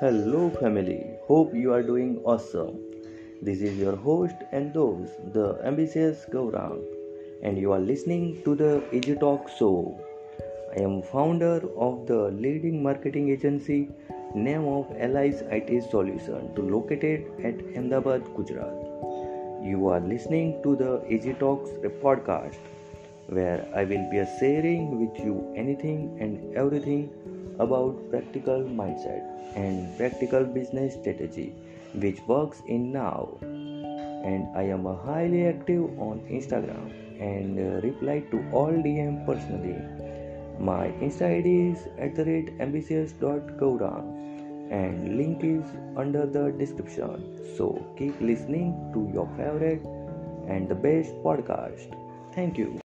Hello, family. Hope you are doing awesome. This is your host and those, the ambitious Gaurang, and you are listening to the Easy Talk Show. I am founder of the leading marketing agency name of Allies IT Solution to located at Ahmedabad, Gujarat. You are listening to the Easy Talks podcast where I will be sharing with you anything and everything about practical mindset and practical business strategy which works in now and I am highly active on Instagram and uh, reply to all DM personally. My Insta ID is at the rate and link is under the description. So keep listening to your favorite and the best podcast. Thank you.